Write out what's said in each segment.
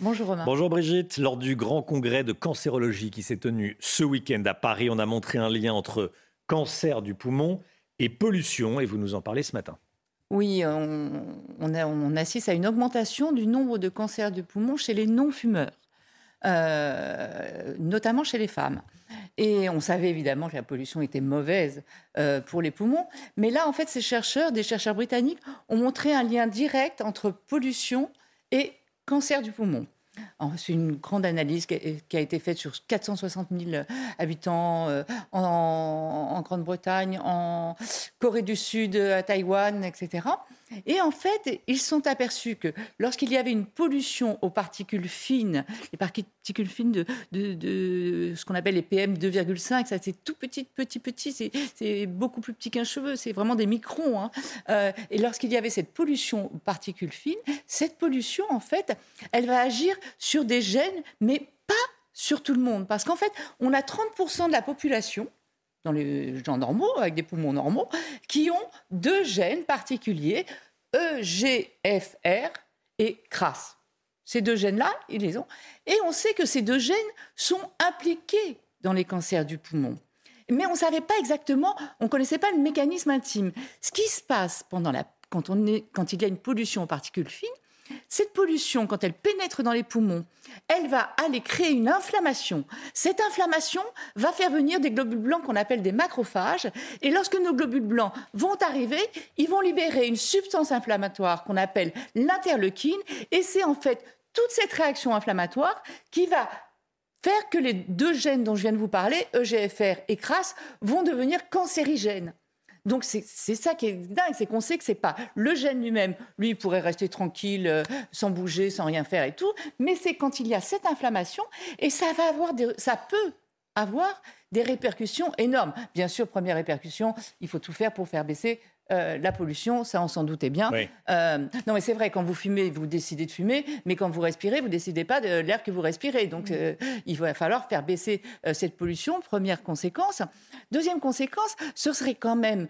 Bonjour Romain. Bonjour Brigitte. Lors du grand congrès de cancérologie qui s'est tenu ce week-end à Paris, on a montré un lien entre cancer du poumon et pollution et vous nous en parlez ce matin. Oui, on, assiste à une augmentation du nombre de cancers du poumon chez les non-fumeurs, euh, notamment chez les femmes. Et on savait évidemment que la pollution était mauvaise euh, pour les poumons. Mais là, en fait, ces chercheurs, des chercheurs britanniques, ont montré un lien direct entre pollution et cancer du poumon. C'est une grande analyse qui a été faite sur 460 000 habitants euh, en Grande-Bretagne, en Corée du Sud, à Taïwan, etc. Et en fait, ils sont aperçus que lorsqu'il y avait une pollution aux particules fines, les particules fines de, de, ce qu'on appelle les PM2,5, ça c'est tout petit, petit, petit, c'est beaucoup plus petit qu'un cheveu, c'est vraiment des microns. Hein. Euh, et lorsqu'il y avait cette pollution aux particules fines, cette pollution, en fait, elle va agir sur des gènes, mais pas sur tout le monde. Parce qu'en fait, on a 30% de la population dans les gens normaux, avec des poumons normaux, qui ont deux gènes particuliers, EGFR et CRAS. Ces deux gènes-là, ils les ont. Et on sait que ces deux gènes sont impliqués dans les cancers du poumon. Mais on ne savait pas exactement, on ne connaissait pas le mécanisme intime. Ce qui se passe pendant la, quand, on est, quand il y a une pollution aux particules fines, cette pollution, quand elle pénètre dans les poumons, elle va aller créer une inflammation. Cette inflammation va faire venir des globules blancs qu'on appelle des macrophages. Et lorsque nos globules blancs vont arriver, ils vont libérer une substance inflammatoire qu'on appelle l'interleukine. Et c'est en fait toute cette réaction inflammatoire qui va faire que les deux gènes dont je viens de vous parler, EGFR et CRAS, vont devenir cancérigènes. Donc c'est ça qui est dingue, c'est qu'on sait que c'est pas le gène lui-même. Lui, il pourrait rester tranquille, euh, sans bouger, sans rien faire et tout. Mais c'est quand il y a cette inflammation et ça va avoir, ça peut avoir des répercussions énormes. Bien sûr, première répercussion, il faut tout faire pour faire baisser euh, la pollution, ça on s'en doutait bien. Euh, non mais c'est vrai, quand vous fumez, vous décidez de fumer, mais quand vous respirez, vous décidez pas de l'air que vous respirez. Donc euh, il va falloir faire baisser cette pollution, première conséquence. Deuxième conséquence, ce serait quand même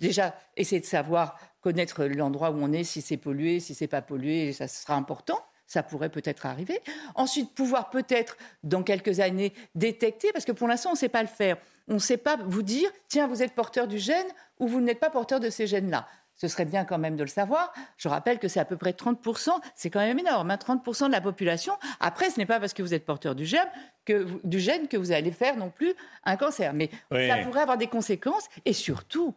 déjà essayer de savoir, connaître l'endroit où on est, si c'est pollué, si c'est pas pollué, ça sera important ça pourrait peut-être arriver. Ensuite, pouvoir peut-être, dans quelques années, détecter, parce que pour l'instant, on ne sait pas le faire on ne sait pas vous dire, tiens, vous êtes porteur du gène ou vous n'êtes pas porteur de ces gènes-là. Ce serait bien quand même de le savoir. Je rappelle que c'est à peu près 30%, c'est quand même énorme, 30% hein, de la population. Après, ce n'est pas parce que vous êtes porteur du gène que vous, du gène que vous allez faire non plus un cancer. Mais ça pourrait avoir des conséquences. Et surtout,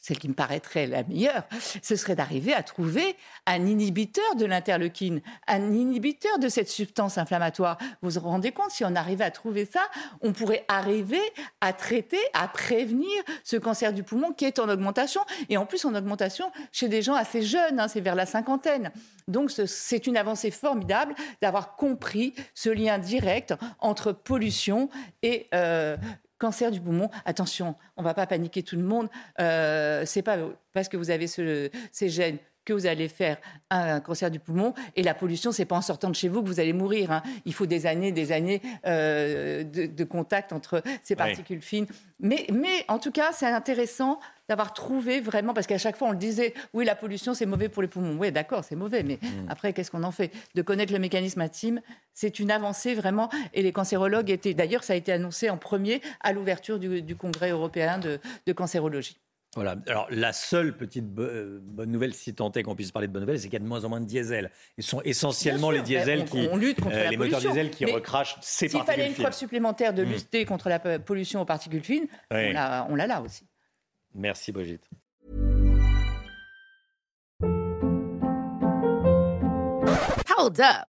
celle qui me paraîtrait la meilleure, ce serait d'arriver à trouver un inhibiteur de l'interleukine, un inhibiteur de cette substance inflammatoire. Vous vous rendez compte, si on arrivait à trouver ça, on pourrait arriver à traiter, à prévenir ce cancer du poumon qui est en augmentation, et en plus en augmentation chez des gens assez jeunes, hein, c'est vers la cinquantaine. Donc c'est une avancée formidable d'avoir compris ce lien direct entre pollution et euh, cancer du poumon, attention, on ne va pas paniquer tout le monde. Euh, c'est pas parce que vous avez ces gènes que vous allez faire un cancer du poumon. Et la pollution, c'est pas en sortant de chez vous que vous allez mourir. Hein. Il faut des années, des années euh, de, contact entre ces particules fines. Mais, mais en tout cas, c'est intéressant d'avoir trouvé vraiment, parce qu'à chaque fois on le disait, oui, la pollution c'est mauvais pour les poumons. Oui, d'accord, c'est mauvais, mais mm. après, qu'est-ce qu'on en fait? De connaître le mécanisme intime, c'est une avancée vraiment. Et les cancérologues étaient, d'ailleurs, ça a été annoncé en premier à l'ouverture du, Congrès européen de, cancérologie. Voilà. Alors, la seule petite euh, bonne nouvelle, si tant est qu'on puisse parler de bonne nouvelle, c'est qu'il y a de moins en moins de diesel. Ils sont essentiellement les diesels qui, on lutte contre euh, les moteurs diesel qui recrachent ces particules S'il fallait une preuve supplémentaire de mm. lutter contre la pollution aux particules fines, on l'a là aussi. Merci Brigitte. Hold up.